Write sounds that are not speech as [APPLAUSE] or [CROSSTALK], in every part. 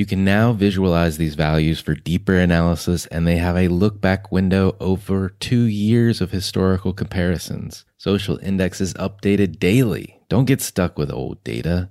You can now visualize these values for deeper analysis, and they have a look back window over two years of historical comparisons. Social Index is updated daily. Don't get stuck with old data.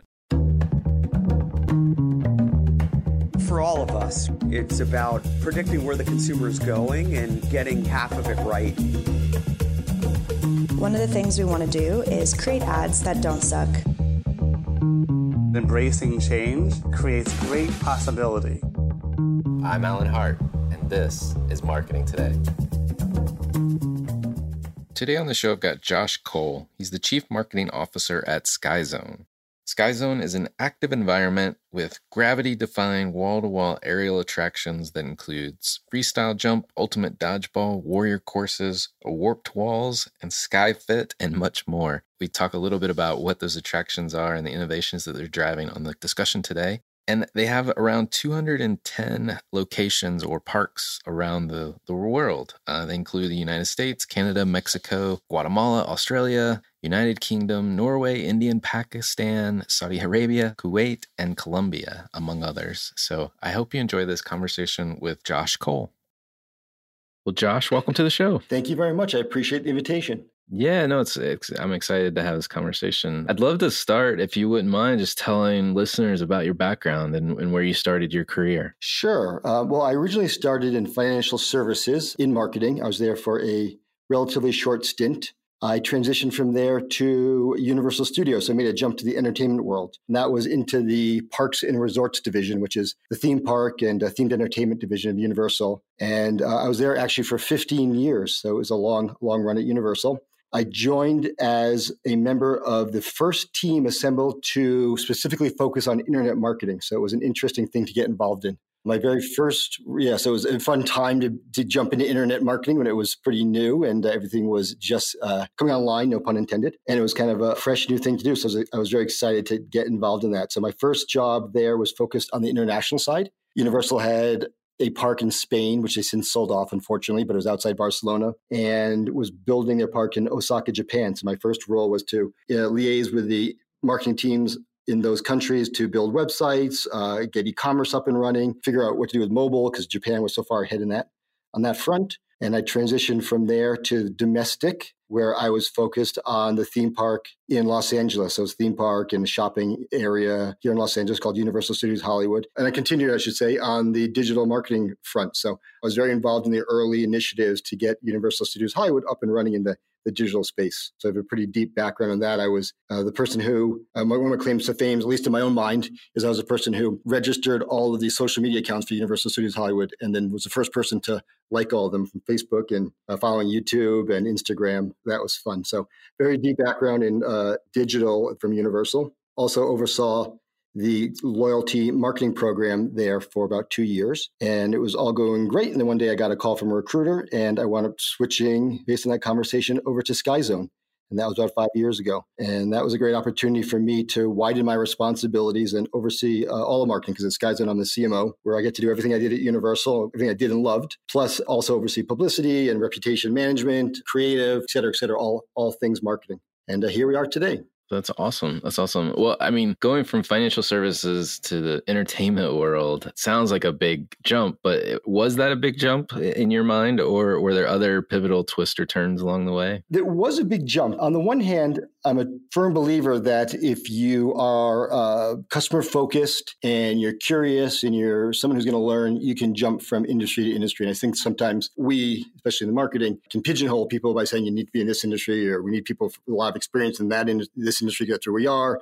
For all of us, it's about predicting where the consumer is going and getting half of it right. One of the things we want to do is create ads that don't suck. Embracing change creates great possibility. I'm Alan Hart, and this is Marketing Today. Today on the show, I've got Josh Cole. He's the Chief Marketing Officer at SkyZone. SkyZone is an active environment with gravity defying wall to wall aerial attractions that includes freestyle jump, ultimate dodgeball, warrior courses, warped walls, and SkyFit, and much more. We talk a little bit about what those attractions are and the innovations that they're driving on the discussion today. And they have around 210 locations or parks around the, the world. Uh, they include the United States, Canada, Mexico, Guatemala, Australia, United Kingdom, Norway, India, Pakistan, Saudi Arabia, Kuwait, and Colombia, among others. So I hope you enjoy this conversation with Josh Cole. Well, Josh, welcome to the show. Thank you very much. I appreciate the invitation. Yeah, no, it's, it's, I'm excited to have this conversation. I'd love to start, if you wouldn't mind, just telling listeners about your background and, and where you started your career. Sure. Uh, well, I originally started in financial services in marketing. I was there for a relatively short stint. I transitioned from there to Universal Studios. So I made a jump to the entertainment world. And that was into the Parks and Resorts division, which is the theme park and themed entertainment division of Universal. And uh, I was there actually for 15 years. So it was a long, long run at Universal. I joined as a member of the first team assembled to specifically focus on internet marketing. So it was an interesting thing to get involved in. My very first, yeah, so it was a fun time to, to jump into internet marketing when it was pretty new and everything was just uh, coming online, no pun intended. And it was kind of a fresh new thing to do. So I was, I was very excited to get involved in that. So my first job there was focused on the international side. Universal had a park in Spain, which they since sold off, unfortunately, but it was outside Barcelona, and was building their park in Osaka, Japan. So my first role was to uh, liaise with the marketing teams in those countries to build websites, uh, get e-commerce up and running, figure out what to do with mobile because Japan was so far ahead in that on that front. And I transitioned from there to domestic, where I was focused on the theme park in Los Angeles. So it's theme park and shopping area here in Los Angeles called Universal Studios Hollywood. And I continued, I should say, on the digital marketing front. So I was very involved in the early initiatives to get Universal Studios Hollywood up and running in the the digital space. So I have a pretty deep background in that. I was uh, the person who, uh, one of my claims to fame, at least in my own mind, is I was the person who registered all of these social media accounts for Universal Studios Hollywood and then was the first person to like all of them from Facebook and uh, following YouTube and Instagram. That was fun. So very deep background in uh, digital from Universal. Also oversaw the loyalty marketing program there for about two years. And it was all going great. And then one day I got a call from a recruiter and I wound up switching based on that conversation over to SkyZone. And that was about five years ago. And that was a great opportunity for me to widen my responsibilities and oversee uh, all of marketing because at SkyZone I'm the CMO, where I get to do everything I did at Universal, everything I did and loved, plus also oversee publicity and reputation management, creative, et cetera, et cetera, all, all things marketing. And uh, here we are today. That's awesome. That's awesome. Well, I mean, going from financial services to the entertainment world sounds like a big jump, but was that a big jump in your mind, or were there other pivotal twists or turns along the way? There was a big jump. On the one hand, I'm a firm believer that if you are uh, customer focused and you're curious and you're someone who's going to learn, you can jump from industry to industry. And I think sometimes we, especially in the marketing, can pigeonhole people by saying you need to be in this industry or we need people with a lot of experience in that in this industry to get to where we are.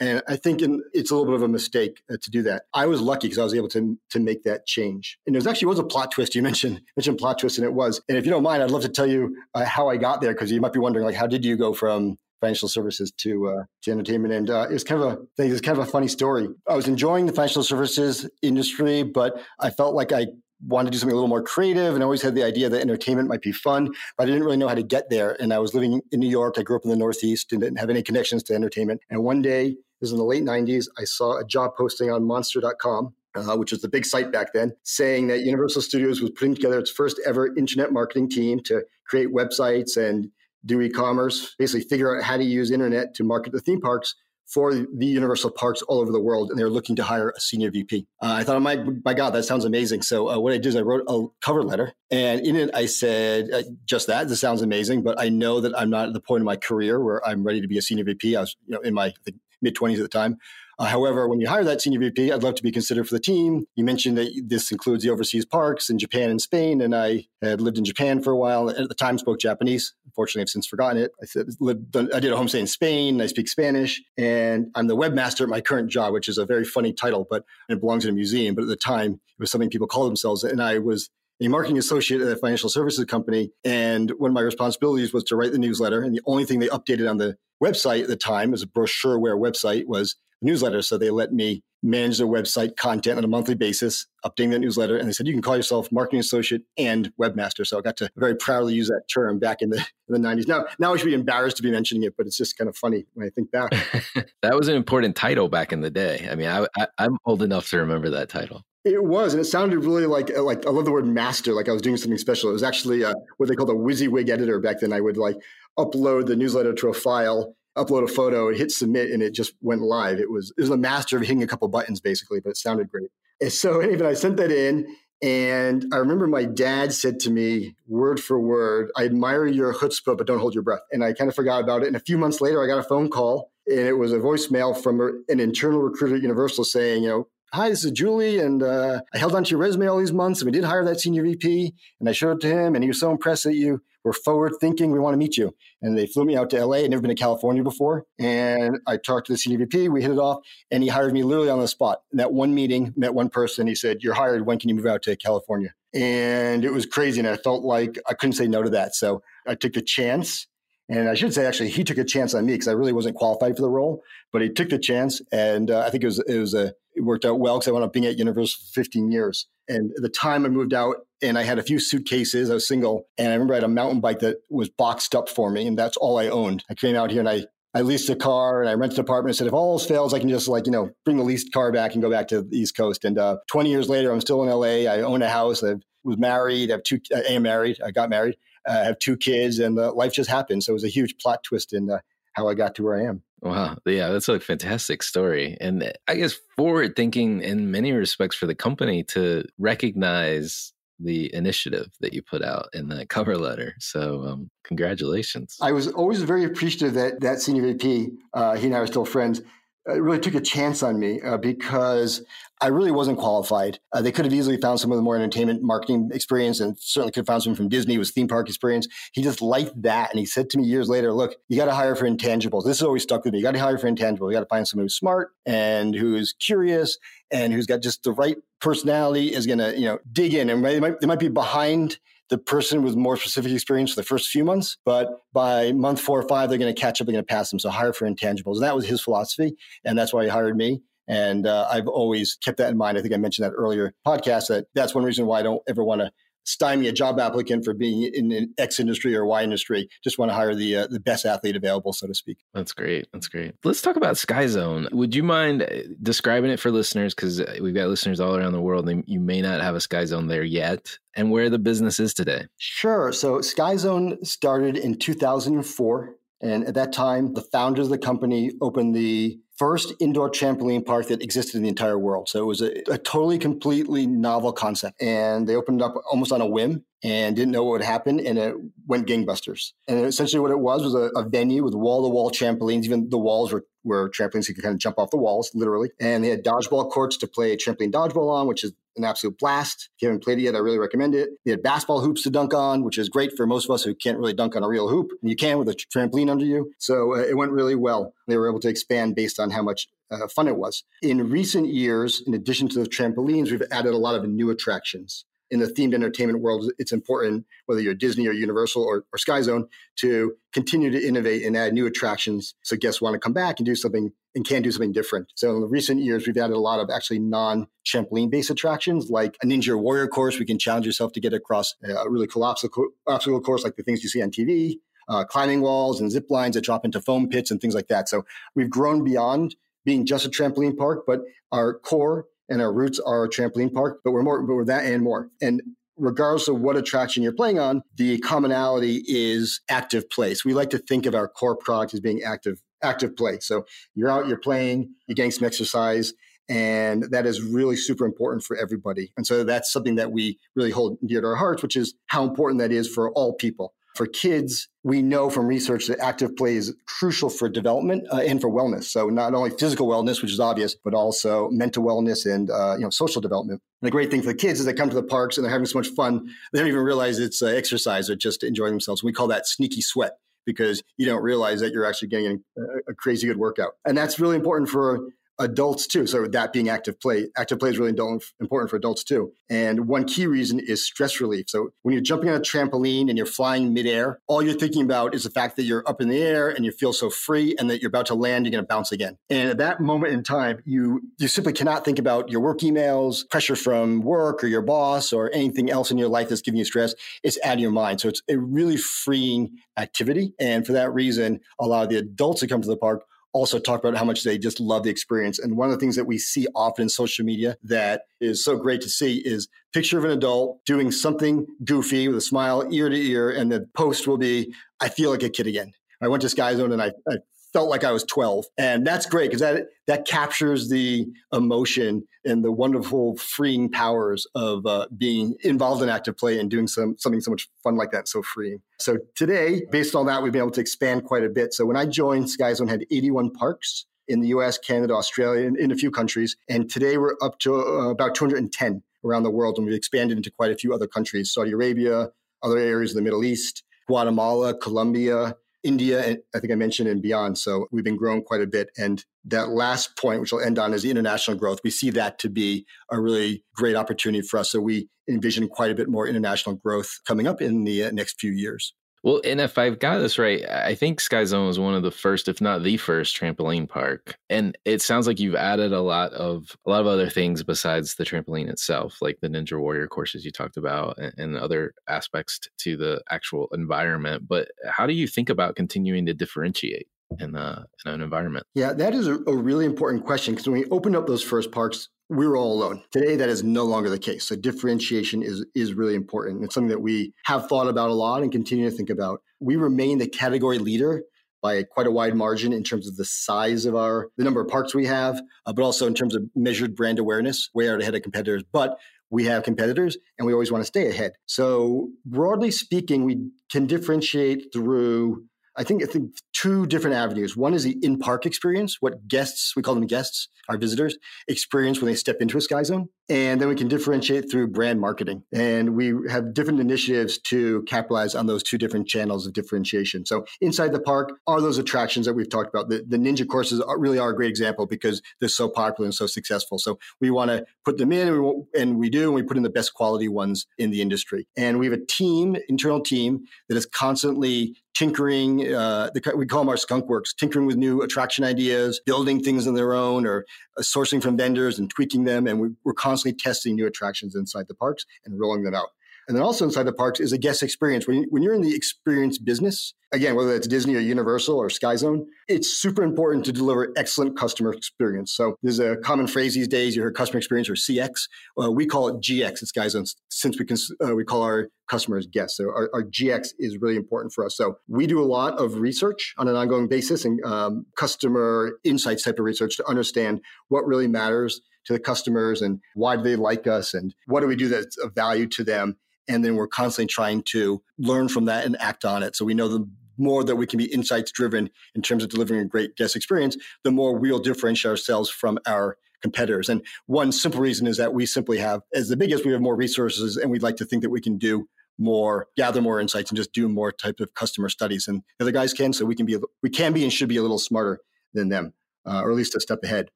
And I think in, it's a little bit of a mistake uh, to do that. I was lucky because I was able to to make that change. And there actually was a plot twist. You [LAUGHS] mentioned mentioned plot twist, and it was. And if you don't mind, I'd love to tell you uh, how I got there because you might be wondering, like, how did you go from financial services to uh, to entertainment. And uh, it's kind of a thing. It's kind of a funny story. I was enjoying the financial services industry, but I felt like I wanted to do something a little more creative and I always had the idea that entertainment might be fun, but I didn't really know how to get there. And I was living in New York. I grew up in the Northeast and didn't have any connections to entertainment. And one day, was in the late 90s, I saw a job posting on monster.com. Uh, which was the big site back then, saying that Universal Studios was putting together its first ever internet marketing team to create websites and do e-commerce, basically figure out how to use internet to market the theme parks for the Universal parks all over the world, and they're looking to hire a senior VP. Uh, I thought, oh my, my God, that sounds amazing. So uh, what I did is I wrote a cover letter, and in it I said uh, just that. This sounds amazing, but I know that I'm not at the point in my career where I'm ready to be a senior VP. I was, you know, in my mid 20s at the time. Uh, however, when you hire that senior VP, I'd love to be considered for the team. You mentioned that this includes the overseas parks in Japan and Spain, and I had lived in Japan for a while. And at the time, spoke Japanese. Unfortunately, I've since forgotten it. I, lived, I did a homestay in Spain. I speak Spanish, and I'm the webmaster at my current job, which is a very funny title, but it belongs in a museum. But at the time, it was something people called themselves, and I was a marketing associate at a financial services company. And one of my responsibilities was to write the newsletter. And the only thing they updated on the website at the time, as a brochureware website, was newsletter. So they let me manage their website content on a monthly basis, updating that newsletter. And they said, you can call yourself marketing associate and webmaster. So I got to very proudly use that term back in the, [LAUGHS] in the 90s. Now, now I should be embarrassed to be mentioning it, but it's just kind of funny when I think back. [LAUGHS] that was an important title back in the day. I mean, I, I, I'm old enough to remember that title. It was, and it sounded really like like I love the word master, like I was doing something special. It was actually uh, what they called a WYSIWYG editor back then. I would like upload the newsletter to a file, upload a photo, hit submit, and it just went live. It was it was a master of hitting a couple buttons basically, but it sounded great. And so [LAUGHS] anyway, I sent that in, and I remember my dad said to me, word for word, "I admire your chutzpah, but don't hold your breath." And I kind of forgot about it. And a few months later, I got a phone call, and it was a voicemail from an internal recruiter at Universal saying, you know, hi, this is Julie, and uh, I held onto your resume all these months, and we did hire that senior VP, and I showed it to him, and he was so impressed that you were forward thinking. We want to meet you, and they flew me out to LA. I'd never been to California before, and I talked to the senior VP. We hit it off, and he hired me literally on the spot. In that one meeting, met one person. He said, "You're hired. When can you move out to California?" And it was crazy, and I felt like I couldn't say no to that. So I took the chance. And I should say, actually, he took a chance on me because I really wasn't qualified for the role, but he took the chance, and uh, I think it was it was a it worked out well because I wound up being at Universal for 15 years. And at the time I moved out and I had a few suitcases, I was single. And I remember I had a mountain bike that was boxed up for me. And that's all I owned. I came out here and I, I leased a car and I rented an apartment. I said, if all else fails, I can just like, you know, bring the leased car back and go back to the East Coast. And uh, 20 years later, I'm still in LA. I own a house. I was married. I have two, I am married. I got married. Uh, I have two kids and uh, life just happened. So it was a huge plot twist in uh, how I got to where I am. Wow. Yeah, that's a fantastic story. And I guess forward thinking in many respects for the company to recognize the initiative that you put out in that [LAUGHS] cover letter. So, um, congratulations. I was always very appreciative that that senior VP, uh, he and I are still friends, uh, really took a chance on me uh, because I really wasn't qualified. Uh, they could have easily found someone with more entertainment marketing experience and certainly could have found someone from Disney with theme park experience. He just liked that. And he said to me years later, look, you got to hire for intangibles. This has always stuck with me. You got to hire for intangibles. You got to find someone who's smart and who's curious and who's got just the right personality is going to, you know, dig in. And they might, they might be behind the person with more specific experience for the first few months, but by month four or five, they're going to catch up, they're going to pass them. So hire for intangibles. And that was his philosophy. And that's why he hired me. And uh, I've always kept that in mind. I think I mentioned that earlier podcast that that's one reason why I don't ever want to stymie a job applicant for being in an X industry or Y industry. Just want to hire the uh, the best athlete available, so to speak. That's great. That's great. Let's talk about Sky Zone. Would you mind uh, describing it for listeners? Because uh, we've got listeners all around the world, and you may not have a Sky Zone there yet. And where the business is today? Sure. So Sky Zone started in 2004. And at that time, the founders of the company opened the first indoor trampoline park that existed in the entire world. So it was a, a, totally, completely novel concept. And they opened up almost on a whim and didn't know what would happen. And it went gangbusters. And essentially, what it was was a, a venue with wall to wall trampolines. Even the walls were, were trampolines, you could kind of jump off the walls, literally. And they had dodgeball courts to play trampoline dodgeball on, which is an absolute blast. If you haven't played it yet, I really recommend it. They had basketball hoops to dunk on, which is great for most of us who can't really dunk on a real hoop. You can with a trampoline under you. So uh, it went really well. They were able to expand based on how much uh, fun it was. In recent years, in addition to the trampolines, we've added a lot of new attractions in the themed entertainment world, it's important, whether you're Disney or Universal or, or Sky Zone, to continue to innovate and add new attractions so guests want to come back and do something and can do something different. So in the recent years, we've added a lot of actually non-trampoline based attractions like a Ninja Warrior course. We can challenge yourself to get across a really cool obstacle, obstacle course like the things you see on TV, uh, climbing walls and zip lines that drop into foam pits and things like that. So we've grown beyond being just a trampoline park, but our core and our roots are trampoline park, but we're more, but we're that and more. And regardless of what attraction you're playing on, the commonality is active play. So we like to think of our core product as being active, active play. So you're out, you're playing, you're getting some exercise, and that is really super important for everybody. And so that's something that we really hold dear to our hearts, which is how important that is for all people. For kids, we know from research that active play is crucial for development uh, and for wellness. So not only physical wellness, which is obvious, but also mental wellness and uh, you know social development. And the great thing for the kids is they come to the parks and they're having so much fun, they don't even realize it's uh, exercise or just enjoying themselves. We call that sneaky sweat because you don't realize that you're actually getting a, a crazy good workout. And that's really important for adults too. So that being active play, active play is really important for adults too. And one key reason is stress relief. So when you're jumping on a trampoline and you're flying midair, all you're thinking about is the fact that you're up in the air and you feel so free and that you're about to land, you're going to bounce again. And at that moment in time, you you simply cannot think about your work emails, pressure from work or your boss or anything else in your life that's giving you stress. It's out of your mind. So it's a really freeing activity. And for that reason, a lot of the adults that come to the park also talk about how much they just love the experience. And one of the things that we see often in social media that is so great to see is picture of an adult doing something goofy with a smile ear to ear, and the post will be, I feel like a kid again. I went to Sky Zone and I, I felt like I was 12. And that's great because that, that captures the emotion and the wonderful freeing powers of uh, being involved in active play and doing some, something so much fun like that, so freeing. So today, based on that, we've been able to expand quite a bit. So when I joined, Sky Zone had 81 parks in the US, Canada, Australia, and in a few countries. And today we're up to uh, about 210 around the world. And we've expanded into quite a few other countries, Saudi Arabia, other areas of the Middle East, Guatemala, Colombia, India, I think I mentioned, and beyond. So we've been growing quite a bit. And that last point, which I'll end on, is the international growth. We see that to be a really great opportunity for us. So we envision quite a bit more international growth coming up in the uh, next few years. Well, and if I've got this right, I think Sky Zone was one of the first, if not the first, trampoline park. And it sounds like you've added a lot of a lot of other things besides the trampoline itself, like the Ninja Warrior courses you talked about, and, and other aspects to the actual environment. But how do you think about continuing to differentiate? In, uh, in an environment? Yeah, that is a, a really important question because when we opened up those first parks, we were all alone. Today, that is no longer the case. So differentiation is is really important. It's something that we have thought about a lot and continue to think about. We remain the category leader by quite a wide margin in terms of the size of our the number of parks we have, uh, but also in terms of measured brand awareness, way out ahead of competitors. But we have competitors and we always want to stay ahead. So broadly speaking, we can differentiate through I think I think two different avenues. One is the in-park experience, what guests, we call them guests, our visitors, experience when they step into a Sky Zone. And then we can differentiate through brand marketing. And we have different initiatives to capitalize on those two different channels of differentiation. So inside the park are those attractions that we've talked about. The, the ninja courses are, really are a great example because they're so popular and so successful. So we want to put them in and we, and we do, and we put in the best quality ones in the industry. And we have a team, internal team that is constantly tinkering. Uh, the, we call them our skunk works, tinkering with new attraction ideas, building things on their own, or uh, sourcing from vendors and tweaking them. And we, we're constantly testing new attractions inside the parks and rolling them out. And then also inside the parks is a guest experience. When, when you're in the experience business, again, whether it's Disney or Universal or Skyzone, it's super important to deliver excellent customer experience. So there's a common phrase these days, you hear customer experience or CX. Uh, we call it GX at Skyzone since we, uh, we call our customers guests. So our, our, GX is really important for us. So we do a lot of research on an ongoing basis and um, customer insights type of research to understand what really matters to the customers and why do they like us and what do we do that's of value to them and then we're constantly trying to learn from that and act on it. So we know the more that we can be insights driven in terms of delivering a great guest experience, the more we'll differentiate ourselves from our competitors. And one simple reason is that we simply have, as the biggest, we have more resources and we'd like to think that we can do more, gather more insights and just do more type of customer studies. And the other guys can, so we can be, we can be and should be a little smarter than them. Uh, or at least a step ahead.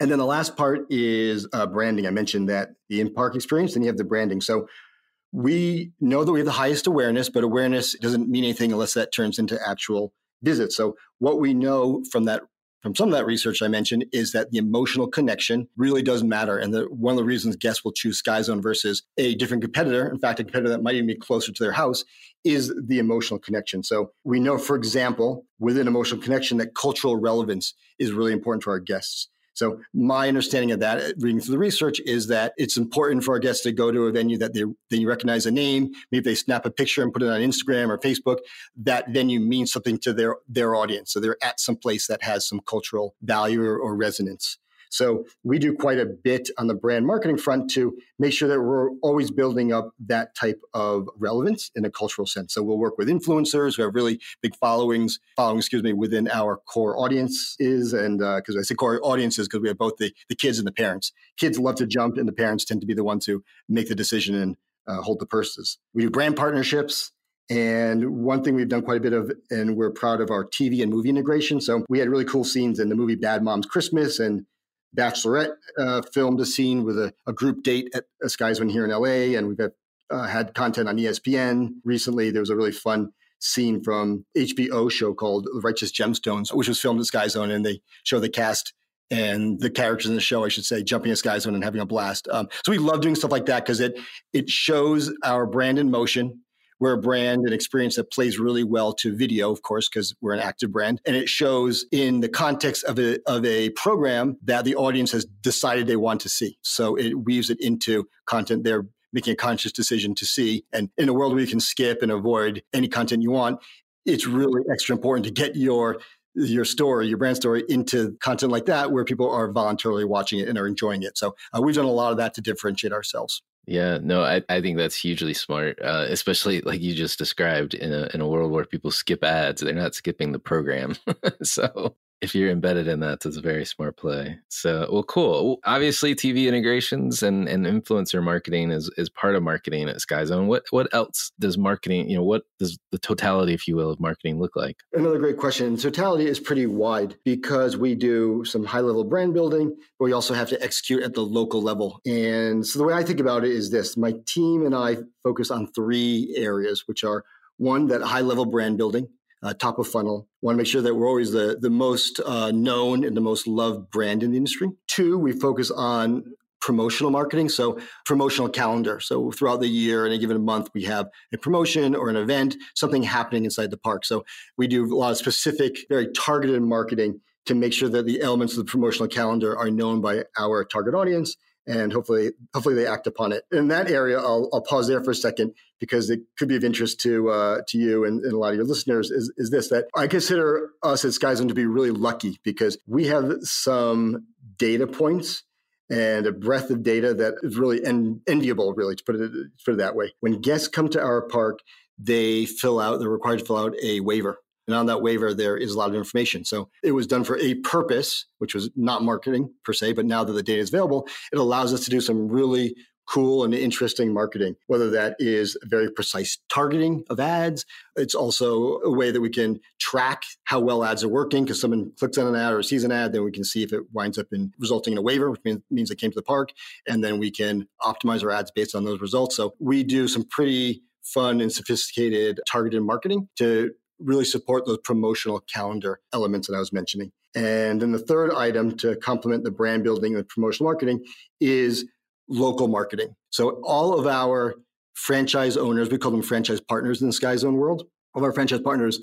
And then the last part is uh, branding. I mentioned that the in park experience, then you have the branding. So we know that we have the highest awareness, but awareness doesn't mean anything unless that turns into actual visits. So what we know from that from some of that research I mentioned is that the emotional connection really does matter. And that one of the reasons guests will choose Sky Zone versus a different competitor, in fact, a competitor that might even be closer to their house, is the emotional connection. So we know, for example, within emotional connection, that cultural relevance is really important to our guests. So my understanding of that, reading through the research, is that it's important for our guests to go to a venue that they then recognize a name. Maybe they snap a picture and put it on Instagram or Facebook. That venue means something to their their audience. So they're at some place that has some cultural value or, or resonance. So we do quite a bit on the brand marketing front to make sure that we're always building up that type of relevance in a cultural sense. So we'll work with influencers who have really big followings, following, excuse me, within our core audiences. And because uh, I say core audiences, because we have both the, the kids and the parents. Kids love to jump, and the parents tend to be the ones who make the decision and uh, hold the purses. We do brand partnerships. And one thing we've done quite a bit of, and we're proud of our TV and movie integration. So we had really cool scenes in the movie Bad Moms Christmas and Bachelorette uh, filmed a scene with a, a group date at a here in LA, and we've had, uh, had content on ESPN recently. There was a really fun scene from HBO show called The Righteous Gemstones, which was filmed at Sky Zone, and they show the cast and the characters in the show, I should say, jumping at Sky Zone and having a blast. Um, so we love doing stuff like that because it it shows our brand in motion we're a brand and experience that plays really well to video, of course, because we're an active brand. And it shows in the context of a, of a program that the audience has decided they want to see. So it weaves it into content they're making a conscious decision to see. And in a world where you can skip and avoid any content you want, it's really extra important to get your your story, your brand story into content like that where people are voluntarily watching it and are enjoying it. So uh, we've done a lot of that to differentiate ourselves. Yeah, no, I, I think that's hugely smart, uh, especially like you just described in a in a world where people skip ads, they're not skipping the program. [LAUGHS] so if you're embedded in that, it's a very smart play. So, well, cool. Obviously, TV integrations and, and influencer marketing is, is part of marketing at Sky Zone. What what else does marketing, you know, what does the totality, if you will, of marketing look like? Another great question. Totality is pretty wide because we do some high level brand building, but we also have to execute at the local level. And so the way I think about it is this: my team and I focus on three areas, which are one that high level brand building uh, top of funnel. Want to make sure that we're always the the most uh, known and the most loved brand in the industry. Two, we focus on promotional marketing, so promotional calendar. So throughout the year, in a given month, we have a promotion or an event, something happening inside the park. So we do a lot of specific, very targeted marketing to make sure that the elements of the promotional calendar are known by our target audience and hopefully hopefully they act upon it. In that area, I'll, I'll pause there for a second because it could be of interest to uh, to you and, and, a lot of your listeners. Is is this that I consider us at Sky Zone to be really lucky because we have some data points and a breadth of data that is really en- enviable, really to put it to put it that way. When guests come to our park, they fill out they're required to fill out a waiver And on that waiver, there is a lot of information. So it was done for a purpose, which was not marketing per se, but now that the data is available, it allows us to do some really cool and interesting marketing, whether that is very precise targeting of ads. It's also a way that we can track how well ads are working because someone clicks on an ad or sees an ad, then we can see if it winds up in resulting in a waiver, which means, means they came to the park. And then we can optimize our ads based on those results. So we do some pretty fun and sophisticated targeted marketing to really support those promotional calendar elements that I was mentioning. And then the third item to complement the brand building and the promotional marketing is local marketing. So all of our franchise owners, we call them franchise partners in the Sky Zone world, of our franchise partners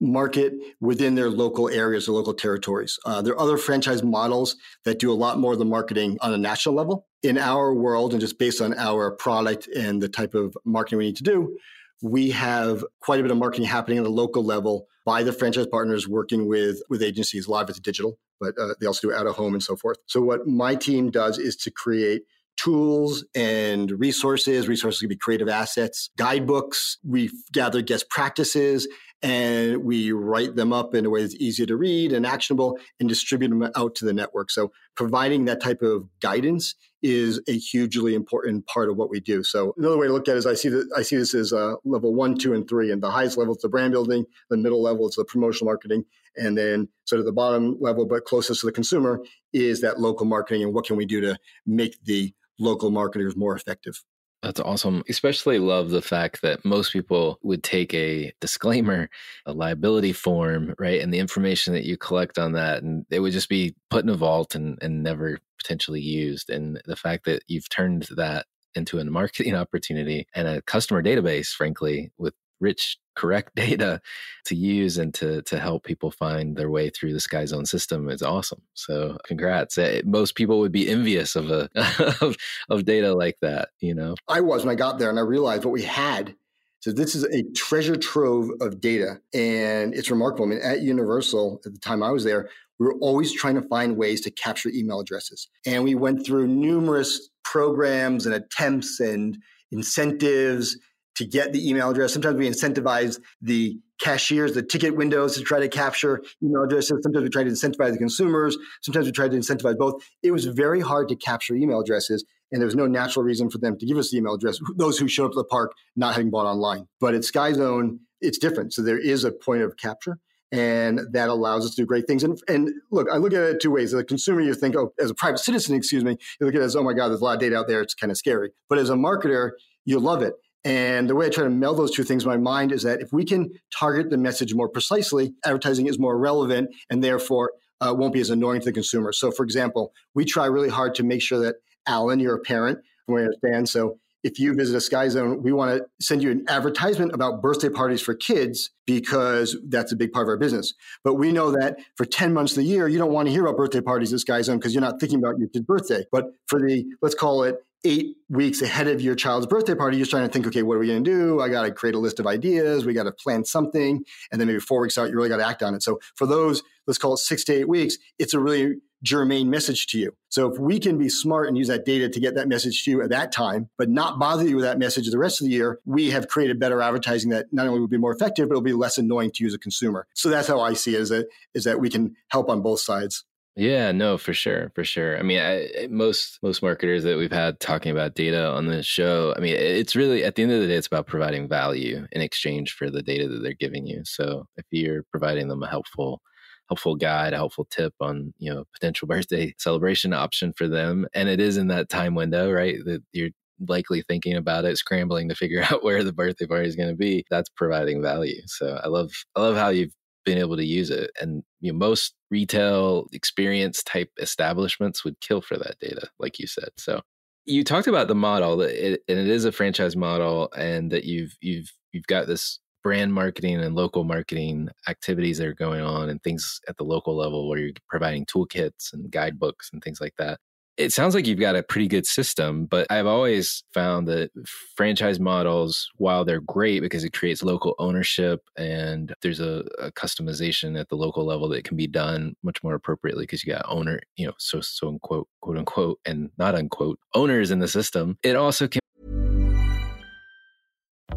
market within their local areas or local territories. Uh, there are other franchise models that do a lot more of the marketing on a national level. In our world, and just based on our product and the type of marketing we need to do, we have quite a bit of marketing happening at the local level by the franchise partners working with with agencies. A lot of it's digital, but uh, they also do out of home and so forth. So what my team does is to create tools and resources. Resources can be creative assets, guidebooks. We gather guest practices and we write them up in a way that's easy to read and actionable and distribute them out to the network. So providing that type of guidance is a hugely important part of what we do. So another way to look at it is I see that I see this as uh, level one, two, and three. And the highest level is the brand building, the middle level is the promotional marketing, and then sort of the bottom level, but closest to the consumer, is that local marketing and what can we do to make the local marketers more effective. That's awesome. Especially love the fact that most people would take a disclaimer, a liability form, right? And the information that you collect on that, and it would just be put in a vault and, and never potentially used. And the fact that you've turned that into a marketing [LAUGHS] opportunity and a customer database, frankly, with rich correct [LAUGHS] data to use and to to help people find their way through the sky zone system is awesome. So congrats. Eh, most people would be envious of a [LAUGHS] of, of data like that you know? I was when i got there and i realized what we had. So this is a treasure trove of data and it's remarkable. I mean at universal at the time i was there we were always trying to find ways to capture email addresses. And we went through numerous programs and attempts and incentives to get the email address. Sometimes we incentivize the cashiers, the ticket windows to try to capture email addresses. Sometimes we try to incentivize the consumers. Sometimes we try to incentivize both. It was very hard to capture email addresses. And there was no natural reason for them to give us the email address, those who showed up at the park not having bought online. But at Sky Zone, it's different. So there is a point of capture and that allows us to do great things. And, and look, I look at it two ways. As a consumer, you think, oh, as a private citizen, excuse me, you look at it as, oh my God, there's a lot of data out there. It's kind of scary. But as a marketer, you love it. And the way I try to meld those two things in my mind is that if we can target the message more precisely, advertising is more relevant and therefore uh, won't be as annoying to the consumer. So, for example, we try really hard to make sure that Alan, you're a parent, from what I understand. So, if you visit a Sky Zone, we want to send you an advertisement about birthday parties for kids because that's a big part of our business. But we know that for 10 months of the year, you don't want to hear about birthday parties at Sky Zone because you're not thinking about your kid's birthday. But for the, let's call it eight weeks ahead of your child's birthday party, you're trying to think, okay, what are we going to do? I got to create a list of ideas. We got to plan something. And then maybe four weeks out, you really got to act on it. So for those, let's call it six to eight weeks, it's a really germane message to you. So if we can be smart and use that data to get that message to you at that time, but not bother you with that message the rest of the year, we have created better advertising that not only will be more effective, but it'll be less annoying to you as a consumer. So that's how I see it is that, is that we can help on both sides. Yeah, no, for sure, for sure. I mean, I, most most marketers that we've had talking about data on this show, I mean, it's really at the end of the day, it's about providing value in exchange for the data that they're giving you. So if you're providing them a helpful helpful guide, a helpful tip on you know potential [LAUGHS] birthday celebration option for them, and it is in that time window, right? That you're likely thinking about it, scrambling to figure [LAUGHS] out where the birthday party is going to be. That's providing value. So I love I love how you've been able to use it. And you know, most retail experience type establishments would kill for that data, like you said. So you talked about the model, and it is a franchise model, and that you've you've you've got this brand marketing and local marketing activities that are going on, and things at the local level where you're providing toolkits and guidebooks and things like that it sounds like you've got a pretty good system, but I've always found that franchise models, while they're great because it creates local ownership and there's a, a customization at the local level that can be done much more appropriately because you got owner, you know, so so unquote, quote unquote, and not unquote owners in the system. It also can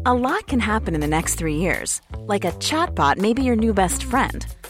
A lot can happen in the next three years. Like a chatbot may be your new best friend.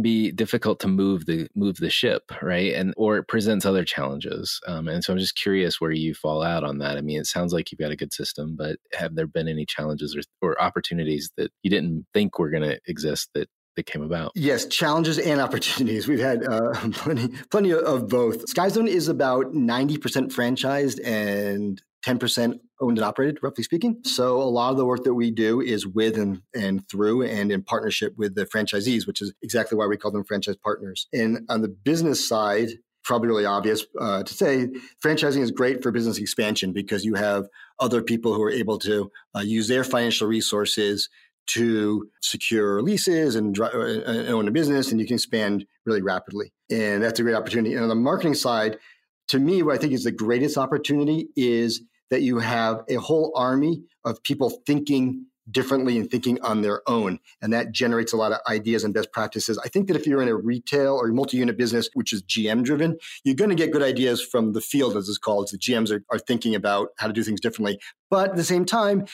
Be difficult to move the move the ship right? And or it presents other challenges um, and so i'm just curious where you fall out on that. I mean it sounds like you've got a good system but have there been any challenges or, or opportunities that you didn't think were going to exist that that came about? Yes challenges and opportunities. We've had uh, [LAUGHS] plenty plenty of both. Skyzone is about 90% franchised and 10% owned and operated, roughly speaking. So a lot of the work that we do is with and, and through and in partnership with the franchisees, which is exactly why we call them franchise partners. And on the business side, probably really obvious uh, to say franchising is great for business expansion because you have other people who are able to uh, use their financial resources to secure leases and, uh, and own a business and you can expand really rapidly and that's a great opportunity and on the marketing side to me what i think is the greatest opportunity is that you have a whole army of people thinking differently and thinking on their own. And that generates a lot of ideas and best practices. I think that if you're in a retail or multi unit business, which is GM driven, you're going to get good ideas from the field, as it's called. The GMs are, are thinking about how to do things differently. But at the same time,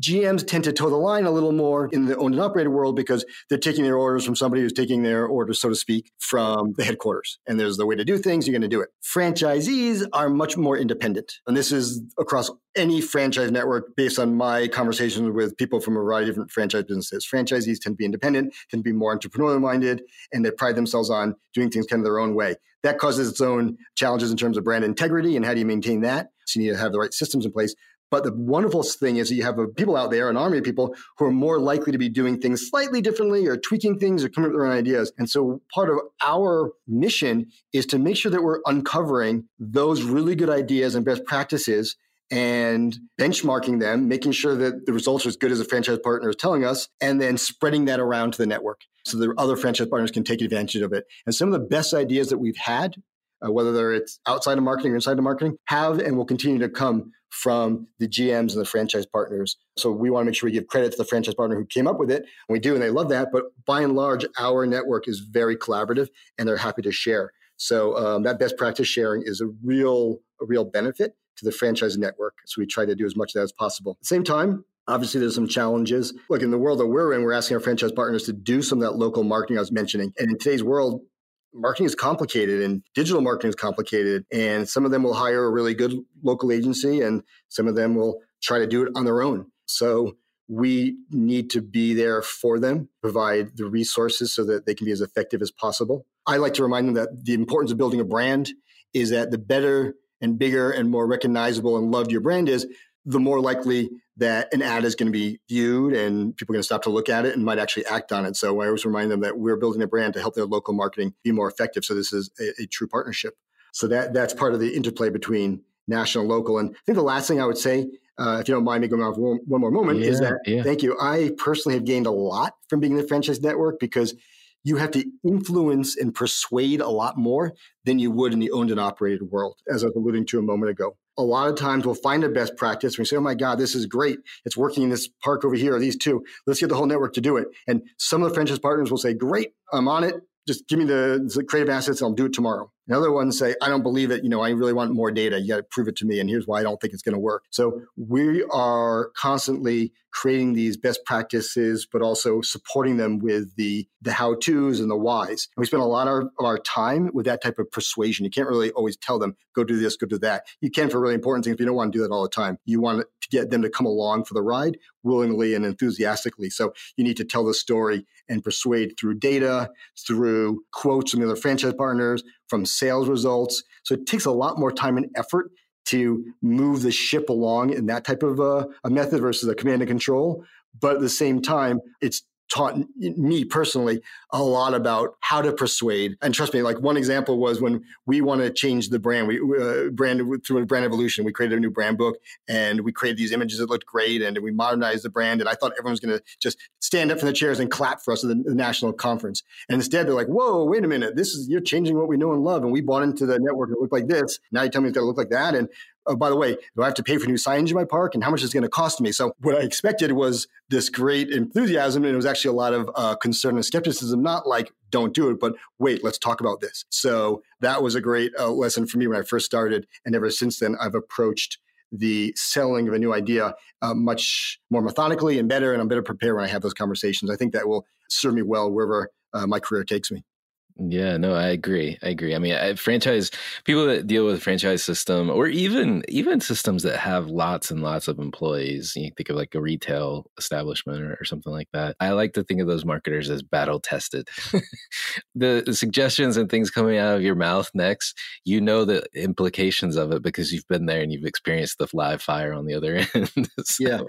GMs tend to toe the line a little more in the owned and operated world because they're taking their orders from somebody who's taking their orders, so to speak, from the headquarters. And there's the way to do things, you're going to do it. Franchisees are much more independent. And this is across any franchise network based on my conversations with people from a variety of different franchise businesses. Franchisees tend to be independent, tend to be more entrepreneurial minded, and they pride themselves on doing things kind of their own way. That causes its own challenges in terms of brand integrity and how do you maintain that. So you need to have the right systems in place. But the wonderful thing is you have uh, people out there, an army of people who are more likely to be doing things slightly differently or tweaking things or coming up with their own ideas. And so part of our mission is to make sure that we're uncovering those really good ideas and best practices and benchmarking them, making sure that the results are as good as the franchise partner is telling us, and then spreading that around to the network so that other franchise partners can take advantage of it. And some of the best ideas that we've had, uh, whether it's outside of marketing or inside of marketing, have and will continue to come from the GMs and the franchise partners. So we want to make sure we give credit to the franchise partner who came up with it. And we do, and they love that. But by and large, our network is very collaborative and they're happy to share. So um, that best practice sharing is a real, a real benefit to the franchise network. So we try to do as much of that as possible. At the same time, Obviously, there's some challenges. Look, in the world that we're in, we're asking our franchise partners to do some of that local marketing I was mentioning. And in today's world, marketing is complicated and digital marketing is complicated. And some of them will hire a really good local agency and some of them will try to do it on their own. So we need to be there for them, provide the resources so that they can be as effective as possible. I like to remind them that the importance of building a brand is that the better and bigger and more recognizable and loved your brand is, the more likely that an ad is going to be viewed and people are going to stop to look at it and might actually act on it. So I always remind them that we're building a brand to help their local marketing be more effective. So this is a, a true partnership. So that that's part of the interplay between national and local. And I think the last thing I would say, uh, if you don't mind me going off one, one more moment, yeah, is that yeah. thank you. I personally have gained a lot from being in the franchise network because you have to influence and persuade a lot more than you would in the owned and operated world, as I was alluding to a moment ago a lot of times we'll find a best practice. and We say, oh my God, this is great. It's working in this park over here, or these two. Let's get the whole network to do it. And some of the franchise partners will say, great, I'm on it. Just give me the, the creative assets and I'll do it tomorrow. And other ones say, I don't believe it. You know, I really want more data. You got to prove it to me. And here's why I don't think it's going to work. So we are constantly creating these best practices, but also supporting them with the, the how to's and the whys. And we spend a lot of our time with that type of persuasion. You can't really always tell them, go do this, go do that. You can for really important things, but you don't want to do that all the time. You want to get them to come along for the ride willingly and enthusiastically. So you need to tell the story and persuade through data, through quotes from the other franchise partners, from sales results. So it takes a lot more time and effort to move the ship along in that type of uh, a method versus a command and control. But at the same time, it's taught me personally a lot about how to persuade. And trust me, like one example was when we want to change the brand, we uh, branded through a brand evolution. We created a new brand book and we created these images that looked great and we modernized the brand. And I thought everyone was going to just stand up from the chairs and clap for us at the, the, national conference. And instead, they're like, "Whoa, wait a minute! This is you're changing what we know and love." And we bought into the network that looked like this. Now you tell me it's going to look like that. And oh, by the way, do I have to pay for new signage in my park? And how much is it going to cost me? So what I expected was this great enthusiasm. And it was actually a lot of uh, concern and skepticism, not like, don't do it, but wait, let's talk about this. So that was a great uh, lesson for me when I first started. And ever since then, I've approached the selling of a new idea uh, much more methodically and better. And I'm better prepared when I have those conversations. I think that will serve me well wherever uh, my career takes me. Yeah, no, I agree. I agree. I mean, I, franchise people that deal with franchise system, or even even systems that have lots and lots of employees. You think of like a retail establishment or, or something like that. I like to think of those marketers as battle tested. [LAUGHS] the, the, suggestions and things coming out of your mouth next, you know the implications of it because you've been there and you've experienced the live fire on the other [LAUGHS] end. so, yeah,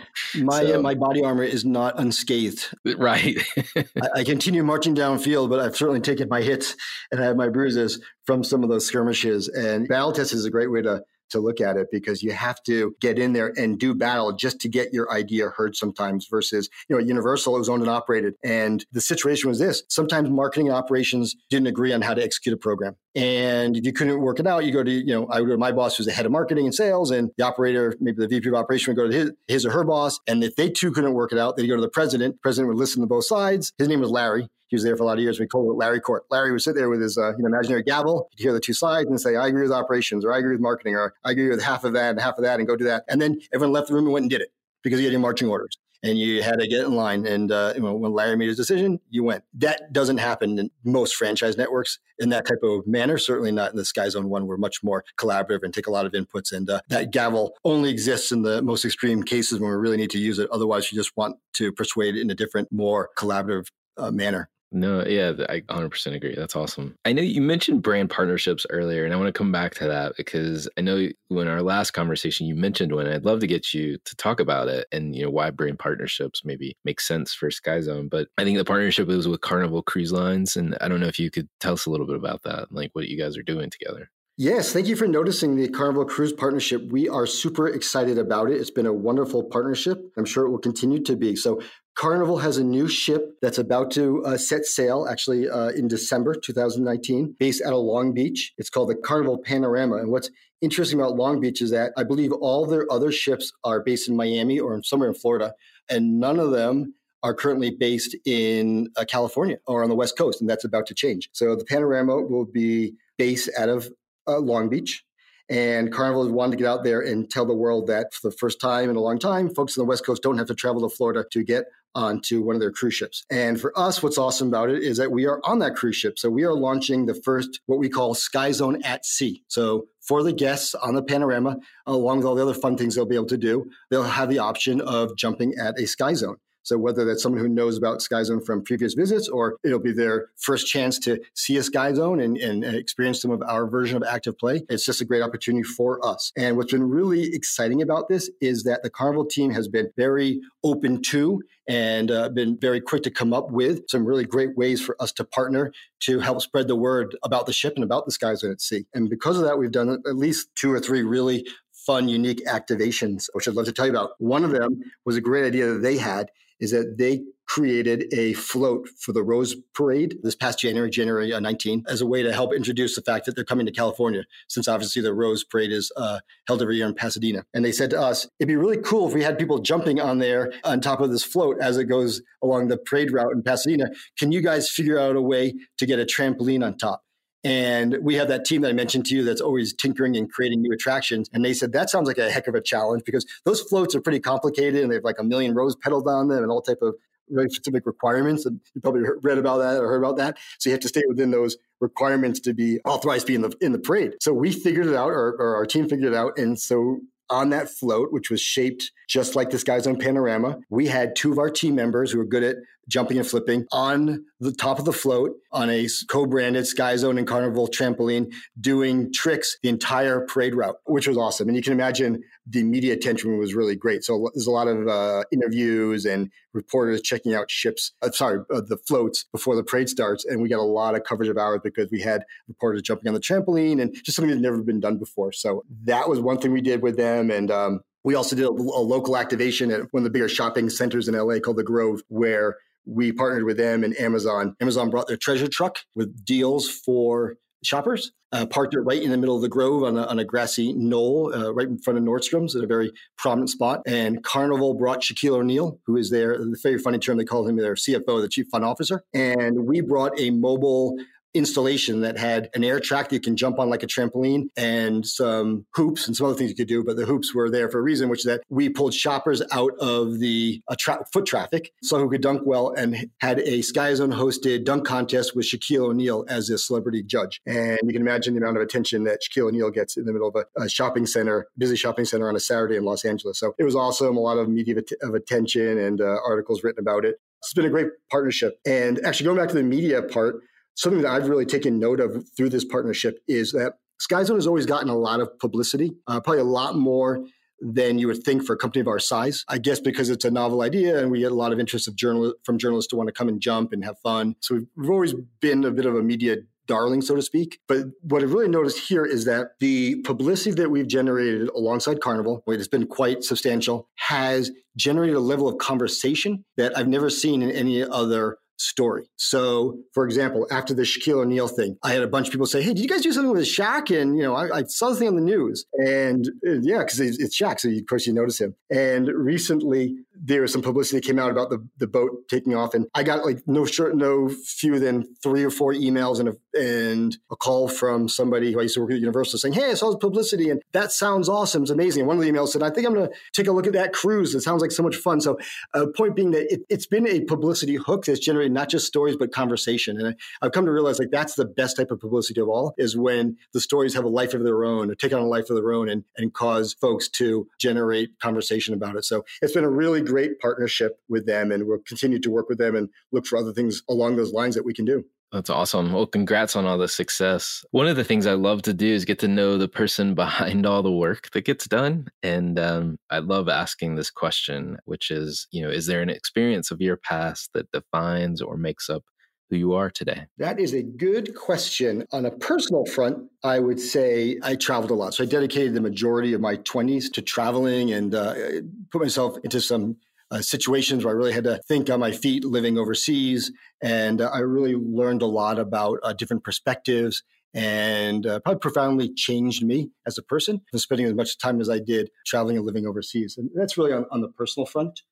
my so, uh, my body armor is not unscathed. Right. [LAUGHS] I, I continue marching downfield, but I've certainly taken my hit hits and I have my bruises from some of those skirmishes. And battle test is a great way to to look at it because you have to get in there and do battle just to get your idea heard sometimes versus, you know, Universal, it was owned and operated. And the situation was this sometimes marketing operations didn't agree on how to execute a program. And if you couldn't work it out, you go to, you know, I would go to my boss who's the head of marketing and sales, and the operator, maybe the VP of operation would go to his, his or her boss. And if they too couldn't work it out, they'd go to the president. The president would listen to both sides. His name was Larry. He was there for a lot of years. We called it Larry Court. Larry would sit there with his uh, you know, imaginary gavel. He'd hear the two sides and say, I agree with operations, or I agree with marketing, or I agree with half of that and half of that, and go do that. And then everyone left the room and went and did it because he had your marching orders. And you had to get in line. And uh, when Larry made his decision, you went. That doesn't happen in most franchise networks in that type of manner. Certainly not in the Sky Zone one. We're much more collaborative and take a lot of inputs. And uh, that gavel only exists in the most extreme cases when we really need to use it. Otherwise, you just want to persuade in a different, more collaborative uh, manner. No, yeah, I 100% agree. That's awesome. I know you mentioned brand partnerships earlier, and I want to come back to that because I know when our last conversation you mentioned one. I'd love to get you to talk about it and you know why brand partnerships maybe make sense for Sky Zone. But I think the partnership was with Carnival Cruise Lines, and I don't know if you could tell us a little bit about that, like what you guys are doing together. Yes, thank you for noticing the Carnival Cruise partnership. We are super excited about it. It's been a wonderful partnership. I'm sure it will continue to be. So, Carnival has a new ship that's about to uh, set sail actually uh, in December 2019, based out of Long Beach. It's called the Carnival Panorama. And what's interesting about Long Beach is that I believe all their other ships are based in Miami or somewhere in Florida, and none of them are currently based in uh, California or on the West Coast, and that's about to change. So the Panorama will be based out of uh, Long Beach. And Carnival has wanted to get out there and tell the world that for the first time in a long time, folks on the West Coast don't have to travel to Florida to get onto one of their cruise ships. And for us, what's awesome about it is that we are on that cruise ship. So we are launching the first, what we call Sky Zone at Sea. So for the guests on the panorama, along with all the other fun things they'll be able to do, they'll have the option of jumping at a Sky Zone. So whether that's someone who knows about Sky Zone from previous visits or it'll be their first chance to see a Sky Zone and, and experience some of our version of active play, it's just a great opportunity for us. And what's been really exciting about this is that the Carnival team has been very open to and uh, been very quick to come up with some really great ways for us to partner to help spread the word about the ship and about the Sky Zone at sea. And because of that, we've done at least two or three really fun, unique activations, which I'd love to tell you about. One of them was a great idea that they had is that they created a float for the Rose Parade this past January, January uh, 19, as a way to help introduce the fact that they're coming to California, since obviously the Rose Parade is uh, held every year in Pasadena. And they said to us, it'd be really cool if we had people jumping on there on top of this float as it goes along the parade route in Pasadena. Can you guys figure out a way to get a trampoline on top? And we have that team that I mentioned to you that's always tinkering and creating new attractions. And they said, that sounds like a heck of a challenge because those floats are pretty complicated and they have like a million rose petals on them and all type of very specific requirements. And you probably read about that or heard about that. So you have to stay within those requirements to be authorized to be in the in the parade. So we figured it out, or, or our team figured it out, and so on that float, which was shaped just like this Sky Zone panorama, we had two of our team members who were good at jumping and flipping on the top of the float on a co-branded Sky Zone and Carnival trampoline, doing tricks the entire parade route, which was awesome. And you can imagine the media attention was really great. So there's a lot of uh, interviews and reporters checking out ships, uh, sorry, uh, the floats before the parade starts. And we got a lot of coverage of ours because we had reporters jumping on the trampoline and just something that had never been done before. So that was one thing we did with them. And um, we also did a, a local activation at one of the bigger shopping centers in LA called the Grove, where we partnered with them and Amazon. Amazon brought their treasure truck with deals for shoppers, uh, parked it right in the middle of the grove on a, on a grassy knoll uh, right in front of Nordstrom's at a very prominent spot. And Carnival brought Shaquille O'Neal, who is their, the very funny term, they call him their CFO, the chief fun officer. And we brought a mobile installation that had an air track that you can jump on like a trampoline and some hoops and some other things you could do. But the hoops were there for a reason, which is that we pulled shoppers out of the uh, tra- foot traffic so who could dunk well and had a Sky Zone hosted dunk contest with Shaquille O'Neal as a celebrity judge. And you can imagine the amount of attention that Shaquille O'Neal gets in the middle of a, a shopping center, busy shopping center on a Saturday in Los Angeles. So it was awesome. A lot of media of attention and uh, articles written about it. It's been a great partnership. And actually, going back to the media part, something that I've really taken note of through this partnership is that Sky Zone has always gotten a lot of publicity, uh, probably a lot more than you would think for a company of our size. I guess because it's a novel idea and we get a lot of interest of journal- from journalists to want to come and jump and have fun. So we've, we've always been a bit of a media darling, so to speak. But what I've really noticed here is that the publicity that we've generated alongside Carnival, it has been quite substantial, has generated a level of conversation that I've never seen in any other story. So, for example, after the Shaquille O'Neal thing, I had a bunch of people say, "Hey, did you guys do something with Shaq?" And you know, I, I saw the thing on the news, and uh, yeah, because it's, Shaq, so you, of course you notice him. And recently, there was some publicity that came out about the, the boat taking off, and I got like no short, no fewer than three or four emails and a, and a call from somebody who I used to work at Universal saying, "Hey, I saw this publicity, and that sounds awesome. It's amazing." And one of the emails said, "I think I'm going to take a look at that cruise. It sounds like so much fun." So, uh, point being that it, it's been a publicity hook that's generated not just stories but conversation, and I, I've come to realize like that's the best type of publicity of all is when the stories have a life of their own or take on a life of their own and and cause folks to generate conversation about it. So it's been a really great partnership with them, and we'll continue to work with them and look for other things along those lines that we can do. That's awesome. Well, congrats on all the success. One of the things I love to do is get to know the person [LAUGHS] behind all the work that gets done. And um, I love asking this question, which is, you know, is there an experience of your past that defines or makes up who you are today? That is a good question. On a personal front, I would say I traveled a lot. So I dedicated the majority of my 20s to traveling and uh, put myself into some uh, situations where I really had to think on my feet living overseas. And uh, I really learned a lot about uh, different perspectives and uh, probably profoundly changed me as a person from spending as much time as I did traveling and living overseas. And that's really on, on the personal front.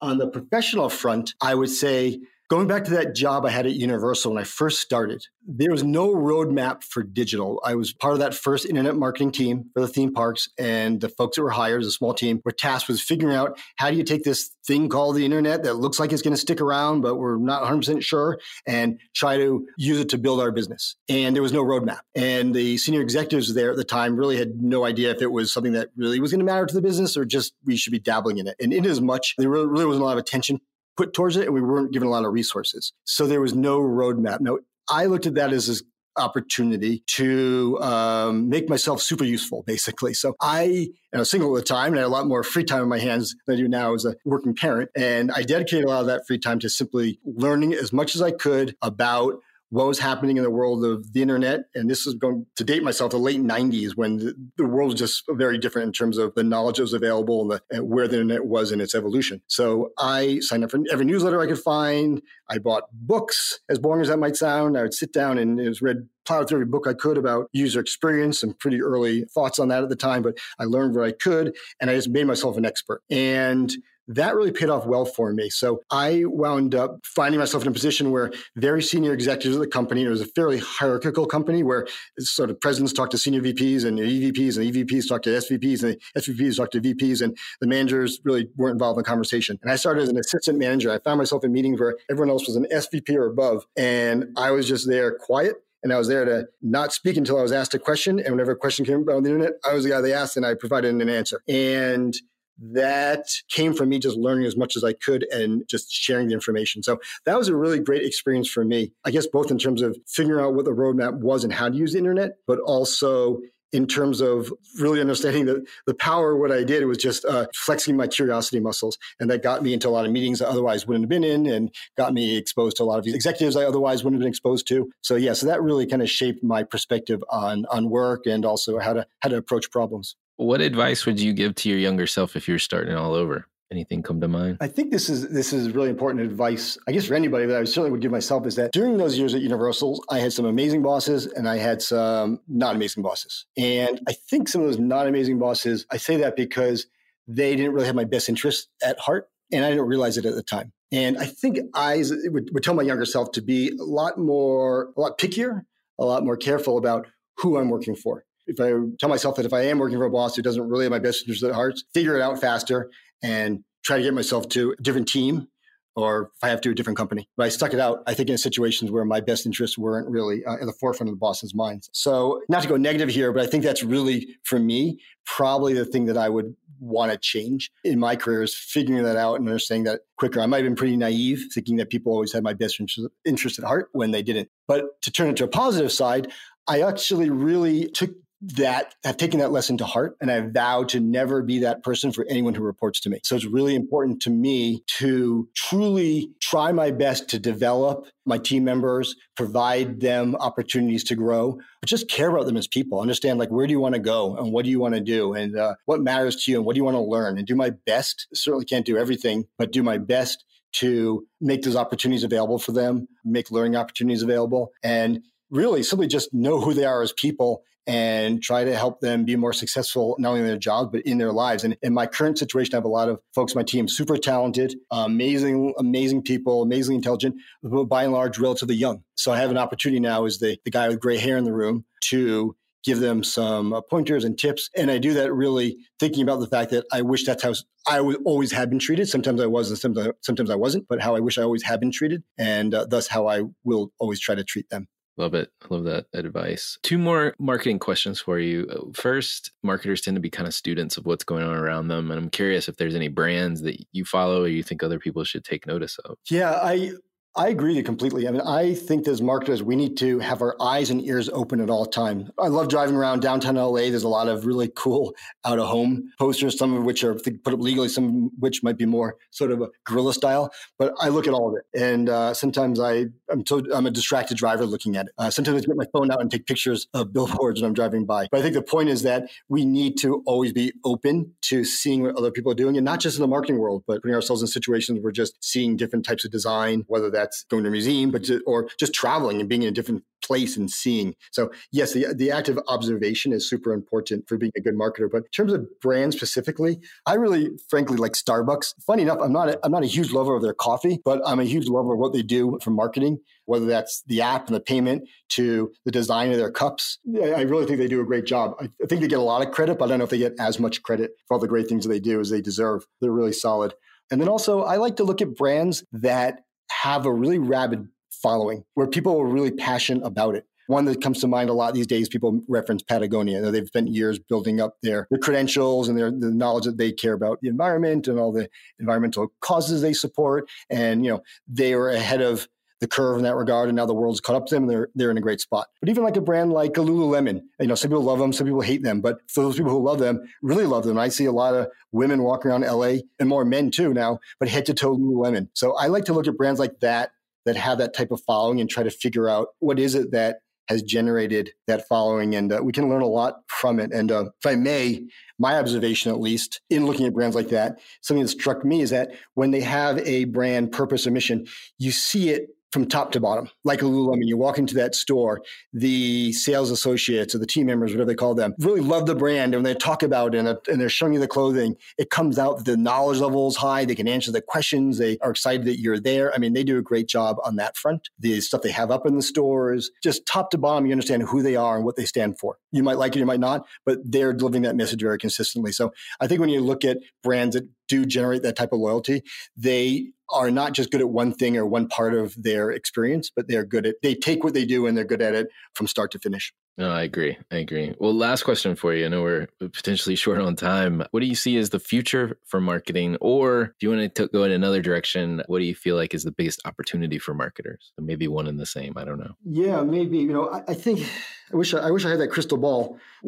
On the professional front, I would say Going back to that job I had at Universal when I first started, there was no roadmap for digital. I was part of that first internet marketing team for the theme parks, and the folks that were hired as a small team were tasked with figuring out how do you take this thing called the internet that looks like it's going to stick around, but we're not 100% sure, and try to use it to build our business. And there was no roadmap. And the senior executives there at the time really had no idea if it was something that really was going to matter to the business or just we should be dabbling in it. And in as much, there really wasn't a lot of attention put towards it and we weren't given a lot of resources. So there was no roadmap. Now, I looked at that as an opportunity to um, make myself super useful, basically. So I you know, single at the time and I had a lot more free time in my hands than I do now as a working parent. And I dedicated a lot of that free time to simply learning as much as I could about what was happening in the world of the internet. And this is going to date myself the late 90s when the, the world was just very different in terms of the knowledge that was available and, the, and, where the internet was in its evolution. So I signed up for every newsletter I could find. I bought books, as boring as that might sound. I would sit down and it was read plowed through every book I could about user experience and pretty early thoughts on that at the time, but I learned what I could and I just made myself an expert. And that really paid off well for me. So I wound up finding myself in a position where very senior executives of the company, it was a fairly hierarchical company where sort of presidents talk to senior VPs and EVPs and EVPs talk to SVPs and SVPs talk to VPs and the managers really weren't involved in the conversation. And I started as an assistant manager. I found myself in meetings where everyone else was an SVP or above and I was just there quiet and I was there to not speak until I was asked a question. And whenever a question came on the internet, I was the guy they asked and I provided an answer. And that came from me just learning as much as I could and just sharing the information. So that was a really great experience for me. I guess both in terms of figuring out what the roadmap was and how to use the internet, but also in terms of really understanding the, the power of what I did. It was just uh, flexing my curiosity muscles. And that got me into a lot of meetings I otherwise wouldn't have been in and got me exposed to a lot of these executives I otherwise wouldn't have been exposed to. So yeah, so that really kind of shaped my perspective on on work and also how to how to approach problems. What advice would you give to your younger self if you're starting all over? Anything come to mind? I think this is this is really important advice. I guess for anybody that I certainly would give myself is that during those years at Universal, I had some amazing bosses and I had some not amazing bosses. And I think some of those not amazing bosses, I say that because they didn't really have my best interest at heart, and I didn't realize it at the time. And I think I would, would tell my younger self to be a lot more, a lot pickier, a lot more careful about who I'm working for if I tell myself that if I am working for a boss who doesn't really have my best interest at heart, figure it out faster and try to get myself to a different team or if I have to, a different company. But I stuck it out, I think, in situations where my best interests weren't really uh, at the forefront of the boss's minds. So, not to go negative here, but I think that's really, for me, probably the thing that I would want to change in my career is figuring that out and understanding that quicker. I might have been pretty naive, thinking that people always had my best interest at heart when they didn't. But to turn it to a positive side, I actually really took that have taken that lesson to heart and I vow to never be that person for anyone who reports to me. So it's really important to me to truly try my best to develop my team members, provide them opportunities to grow, but just care about them as people. Understand like where do you want to go and what do you want to do and uh, what matters to you and what do you want to learn and do my best. Certainly can't do everything, but do my best to make those opportunities available for them, make learning opportunities available, and really simply just know who they are as people and try to help them be more successful, not only in their jobs, but in their lives. And in my current situation, I have a lot of folks my team, super talented, amazing, amazing people, amazingly intelligent, but by and large, relatively young. So I have an opportunity now as the, the guy with gray hair in the room to give them some uh, pointers and tips. And I do that really thinking about the fact that I wish that's how I always had been treated. Sometimes I was, and sometimes, sometimes I wasn't, but how I wish I always had been treated, and uh, thus how I will always try to treat them. Love it. Love that advice. Two more marketing questions for you. First, marketers tend to be kind of students of what's going on around them. And I'm curious if there's any brands that you follow or you think other people should take notice of. Yeah, I I agree with completely. I mean, I think as marketers, we need to have our eyes and ears open at all time. I love driving around downtown LA. There's a lot of really cool out of home posters, some of which are put up legally, some of which might be more sort of a guerrilla style. But I look at all of it, and uh, sometimes I I'm so I'm a distracted driver looking at it. Uh, sometimes I get my phone out and take pictures of billboards when I'm driving by. But I think the point is that we need to always be open to seeing what other people are doing, and not just in the marketing world, but putting ourselves in situations where we're just seeing different types of design, whether that that's going to a museum, but just, or just traveling and being in a different place and seeing. So yes, the the of observation is super important for being a good marketer. But in terms of brand specifically, I really, frankly, like Starbucks. Funny enough, I'm not a, I'm not a huge lover of their coffee, but I'm a huge lover of what they do for marketing. Whether that's the app and the payment to the design of their cups, I really think they do a great job. I, I think they get a lot of credit, but I don't know if they get as much credit for all the great things that they do as they deserve. They're really solid. And then also, I like to look at brands that have a really rabid following where people are really passionate about it. One that comes to mind a lot these days, people reference Patagonia. They've spent years building up their, their credentials and their the knowledge that they care about the environment and all the environmental causes they support. And, you know, they are ahead of the curve in that regard, and now the world's caught up to them, and they're they're in a great spot. But even like a brand like a Lululemon, you know, some people love them, some people hate them, but for those people who love them, really love them. I see a lot of women walking around LA, and more men too now, but head to toe Lululemon. So I like to look at brands like that that have that type of following and try to figure out what is it that has generated that following, and uh, we can learn a lot from it. And uh, if I may, my observation, at least in looking at brands like that, something that struck me is that when they have a brand purpose or mission, you see it from top to bottom, like a Lululemon. Mm-hmm. You walk into that store, the sales associates or the team members, whatever they call them, really love the brand. And when they talk about it and, uh, and they're showing you the clothing, it comes out that the knowledge level is high. They can answer the questions. They are excited that you're there. I mean, they do a great job on that front. The stuff they have up in the stores, just top to bottom, you understand who they are and what they stand for. You might like it, you might not, but they're delivering that message very consistently. So I think when you look at brands that do generate that type of loyalty, they are not just good at one thing or one part of their experience, but they're good at they take what they do and they're good at it from start to finish. No, I agree. I agree. Well, last question for you. I know we're potentially [LAUGHS] short on time. What do you see as the future for marketing? Or if you want to go in another direction, what do you feel like is the biggest opportunity for marketers? Maybe one and the same. I don't know. Yeah, maybe. You know, I, I think I wish I, I, wish I had that crystal ball. [LAUGHS]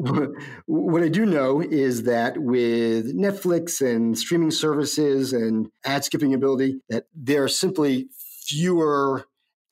what I do know is that with Netflix and streaming services and ad skipping ability, that there are simply fewer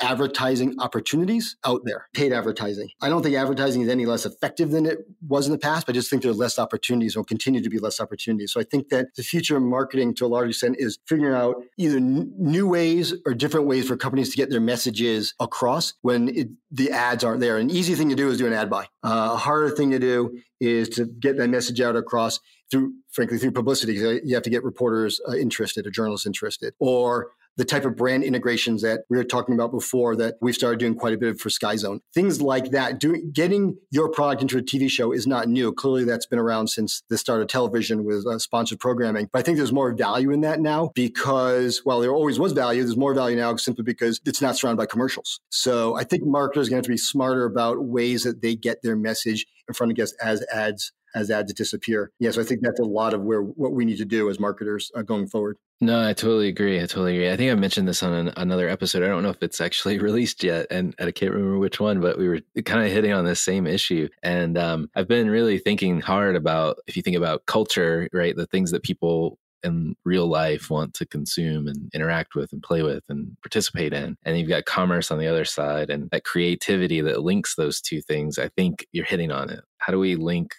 advertising opportunities out there, paid advertising. I don't think advertising is any less effective than it was in the past, but I just think there are less opportunities will continue to be less opportunities. So I think that the future of marketing to a large extent is figuring out either n- new ways or different ways for companies to get their messages across when it, the ads aren't there. An easy thing to do is do an ad buy. Uh, a harder thing to do is to get that message out across through, frankly, through publicity. You have to get reporters uh, interested or journalists interested, or the type of brand integrations that we were talking about before that we've started doing quite a bit for Sky Zone. Things like that. Doing getting your product into a TV show is not new. Clearly, that's been around since the start of television with uh, sponsored programming. But I think there's more value in that now because while there always was value, there's more value now simply because it's not surrounded by commercials. So I think marketers are going to have to be smarter about ways that they get their message in front of guests as ads as ads disappear. Yeah, so I think that's a lot of where what we need to do as marketers uh, going forward. No, I totally agree. I totally agree. I think I mentioned this on an, another episode. I don't know if it's actually [LAUGHS] released yet, and I can't remember which one, but we were kind of hitting on this same issue. And um, I've been really thinking hard about if you think about culture, right? The things that people in real life want to consume and interact with and play with and participate in. And you've got commerce on the other side and that creativity that links those two things. I think you're hitting on it. How do we link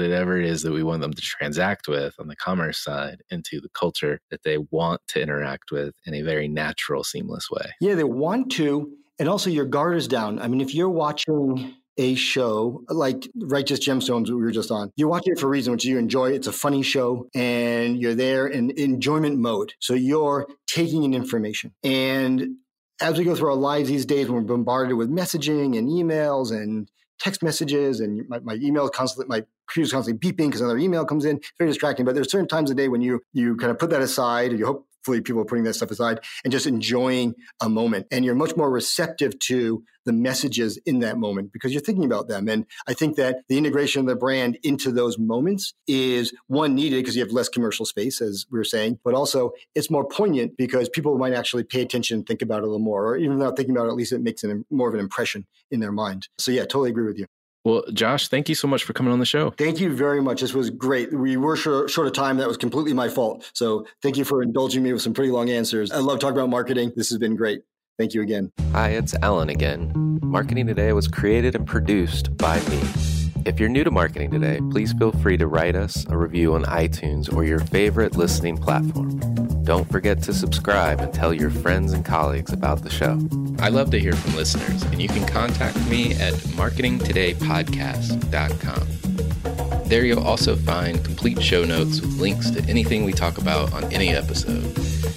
whatever it is that we want them to transact with on the commerce side into the culture that they want to interact with in a very natural, seamless way. Yeah, they want to. And also, your guard is down. I mean, if you're watching a show like Righteous Gemstones, we were just on, you're watching it for a reason, which you enjoy. It's a funny show and you're there in enjoyment mode. So you're taking in information. And as we go through our lives these days, when we're bombarded with messaging and emails and text messages and my, my email constantly, my computer's constantly beeping because another email comes in. It's very distracting. But there's certain times a day when you you kind of put that aside. You hopefully people are putting that stuff aside and just enjoying a moment. And you're much more receptive to the messages in that moment because you're thinking about them. And I think that the integration of the brand into those moments is one needed because you have less commercial space, as we were saying, but also it's more poignant because people might actually pay attention and think about it a little more, or even without thinking about it, at least it makes an, more of an impression in their mind. So yeah, totally agree with you. Well, Josh, thank you so much for coming on the show. Thank you very much. This was great. We were short, short of time. That was completely my fault. So thank you for indulging me with some pretty long answers. I love talking about marketing. This has been great. Thank you again. Hi, it's Alan again. Marketing Today was created and produced by me. If you're new to Marketing Today, please feel free to write us a review on iTunes or your favorite listening platform. Don't forget to subscribe and tell your friends and colleagues about the show. I love to hear from listeners, and you can contact me at marketingtodaypodcast.com. There you'll also find complete show notes with links to anything we talk about on any episode.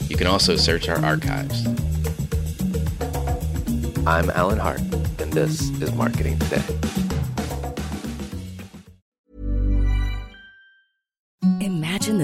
You can also search our archives. I'm Alan Hart, and this is Marketing Today.